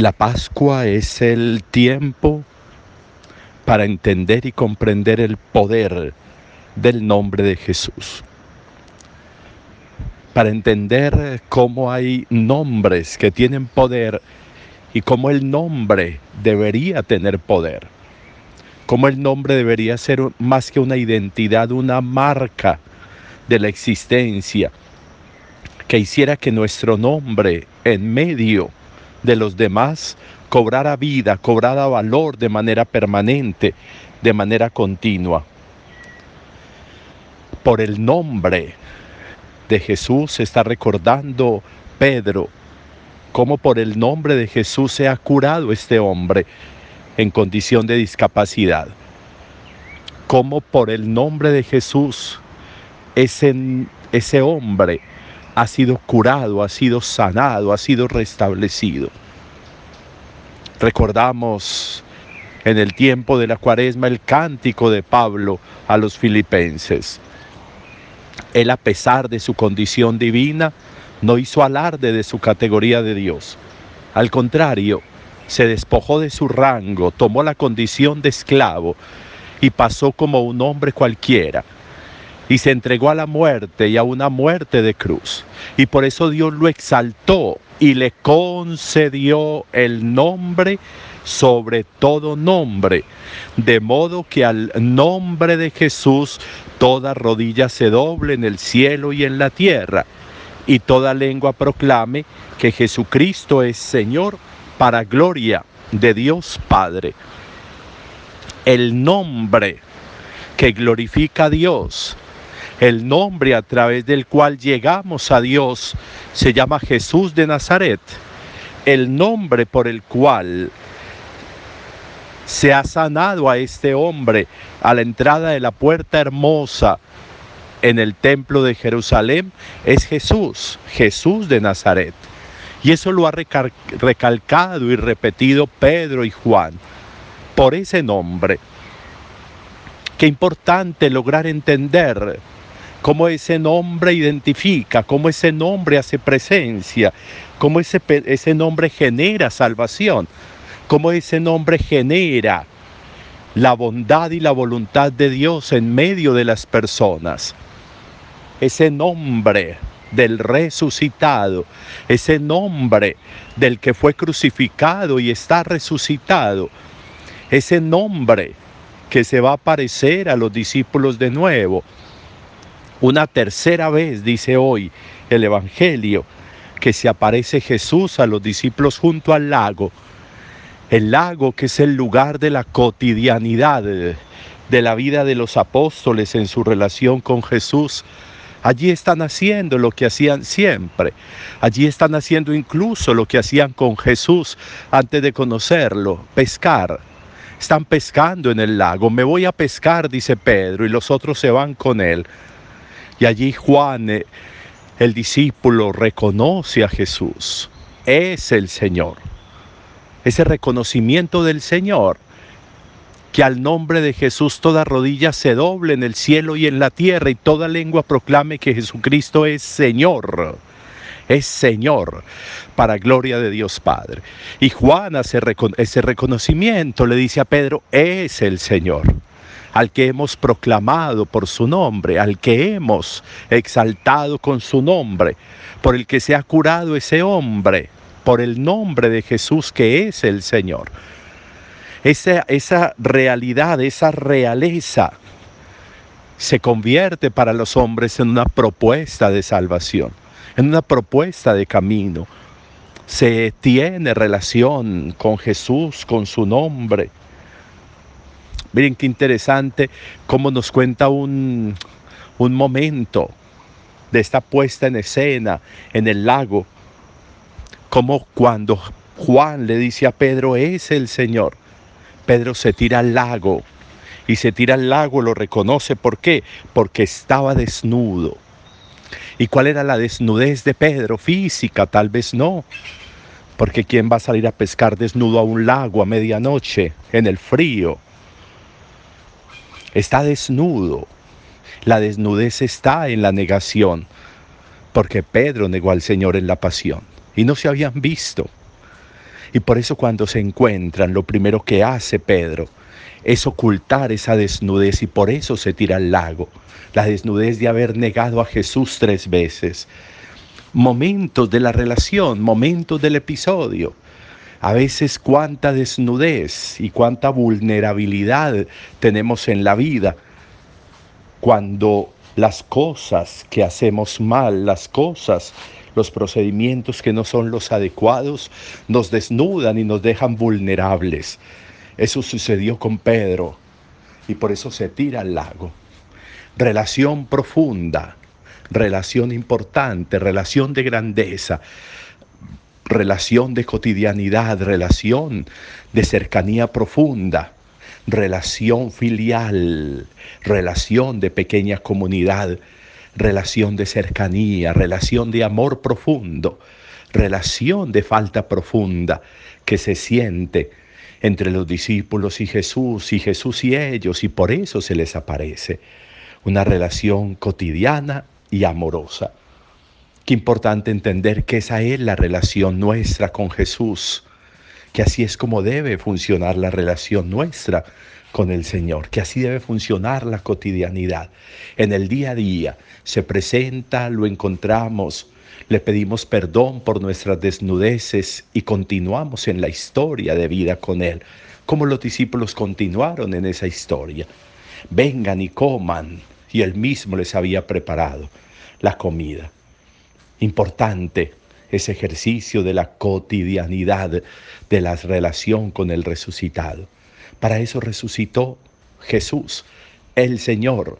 La Pascua es el tiempo para entender y comprender el poder del nombre de Jesús. Para entender cómo hay nombres que tienen poder y cómo el nombre debería tener poder. Cómo el nombre debería ser más que una identidad, una marca de la existencia que hiciera que nuestro nombre en medio de los demás cobrara vida, cobrara valor de manera permanente, de manera continua. Por el nombre de Jesús está recordando Pedro cómo por el nombre de Jesús se ha curado este hombre en condición de discapacidad. Cómo por el nombre de Jesús ese, ese hombre ha sido curado, ha sido sanado, ha sido restablecido. Recordamos en el tiempo de la cuaresma el cántico de Pablo a los filipenses. Él a pesar de su condición divina, no hizo alarde de su categoría de Dios. Al contrario, se despojó de su rango, tomó la condición de esclavo y pasó como un hombre cualquiera y se entregó a la muerte y a una muerte de cruz. Y por eso Dios lo exaltó y le concedió el nombre sobre todo nombre, de modo que al nombre de Jesús toda rodilla se doble en el cielo y en la tierra, y toda lengua proclame que Jesucristo es Señor para gloria de Dios Padre. El nombre que glorifica a Dios el nombre a través del cual llegamos a Dios se llama Jesús de Nazaret. El nombre por el cual se ha sanado a este hombre a la entrada de la puerta hermosa en el templo de Jerusalén es Jesús, Jesús de Nazaret. Y eso lo ha recalcado y repetido Pedro y Juan por ese nombre. Qué importante lograr entender cómo ese nombre identifica, cómo ese nombre hace presencia, cómo ese, ese nombre genera salvación, cómo ese nombre genera la bondad y la voluntad de Dios en medio de las personas. Ese nombre del resucitado, ese nombre del que fue crucificado y está resucitado, ese nombre que se va a aparecer a los discípulos de nuevo, una tercera vez dice hoy el Evangelio que se aparece Jesús a los discípulos junto al lago. El lago que es el lugar de la cotidianidad de la vida de los apóstoles en su relación con Jesús. Allí están haciendo lo que hacían siempre. Allí están haciendo incluso lo que hacían con Jesús antes de conocerlo, pescar. Están pescando en el lago. Me voy a pescar, dice Pedro, y los otros se van con él. Y allí Juan, eh, el discípulo, reconoce a Jesús. Es el Señor. Ese reconocimiento del Señor, que al nombre de Jesús toda rodilla se doble en el cielo y en la tierra y toda lengua proclame que Jesucristo es Señor es Señor, para gloria de Dios Padre. Y Juan hace ese reconocimiento, le dice a Pedro, es el Señor al que hemos proclamado por su nombre, al que hemos exaltado con su nombre, por el que se ha curado ese hombre, por el nombre de Jesús que es el Señor. Esa, esa realidad, esa realeza se convierte para los hombres en una propuesta de salvación, en una propuesta de camino. Se tiene relación con Jesús, con su nombre Miren qué interesante cómo nos cuenta un, un momento de esta puesta en escena en el lago, como cuando Juan le dice a Pedro, es el Señor, Pedro se tira al lago y se tira al lago, lo reconoce, ¿por qué? Porque estaba desnudo. ¿Y cuál era la desnudez de Pedro? Física, tal vez no. Porque ¿quién va a salir a pescar desnudo a un lago a medianoche, en el frío? Está desnudo. La desnudez está en la negación, porque Pedro negó al Señor en la pasión y no se habían visto. Y por eso cuando se encuentran, lo primero que hace Pedro es ocultar esa desnudez y por eso se tira al lago. La desnudez de haber negado a Jesús tres veces. Momentos de la relación, momentos del episodio. A veces cuánta desnudez y cuánta vulnerabilidad tenemos en la vida cuando las cosas que hacemos mal, las cosas, los procedimientos que no son los adecuados, nos desnudan y nos dejan vulnerables. Eso sucedió con Pedro y por eso se tira al lago. Relación profunda, relación importante, relación de grandeza, relación de cotidianidad, relación de cercanía profunda, relación filial, relación de pequeña comunidad, relación de cercanía, relación de amor profundo, relación de falta profunda que se siente entre los discípulos y Jesús, y Jesús y ellos, y por eso se les aparece una relación cotidiana y amorosa. Qué importante entender que esa es la relación nuestra con Jesús, que así es como debe funcionar la relación nuestra con el Señor, que así debe funcionar la cotidianidad. En el día a día se presenta, lo encontramos, le pedimos perdón por nuestras desnudeces y continuamos en la historia de vida con Él, como los discípulos continuaron en esa historia. Vengan y coman, y Él mismo les había preparado la comida. Importante ese ejercicio de la cotidianidad, de la relación con el resucitado. Para eso resucitó Jesús, el Señor,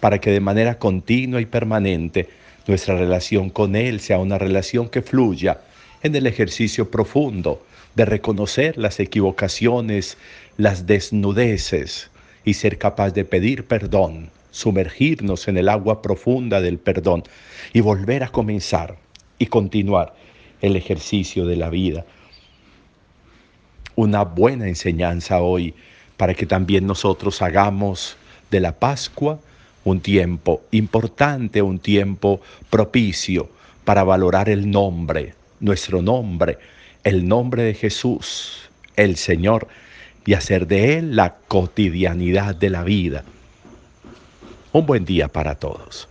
para que de manera continua y permanente nuestra relación con Él sea una relación que fluya en el ejercicio profundo de reconocer las equivocaciones, las desnudeces y ser capaz de pedir perdón, sumergirnos en el agua profunda del perdón y volver a comenzar y continuar el ejercicio de la vida una buena enseñanza hoy para que también nosotros hagamos de la Pascua un tiempo importante, un tiempo propicio para valorar el nombre, nuestro nombre, el nombre de Jesús, el Señor, y hacer de Él la cotidianidad de la vida. Un buen día para todos.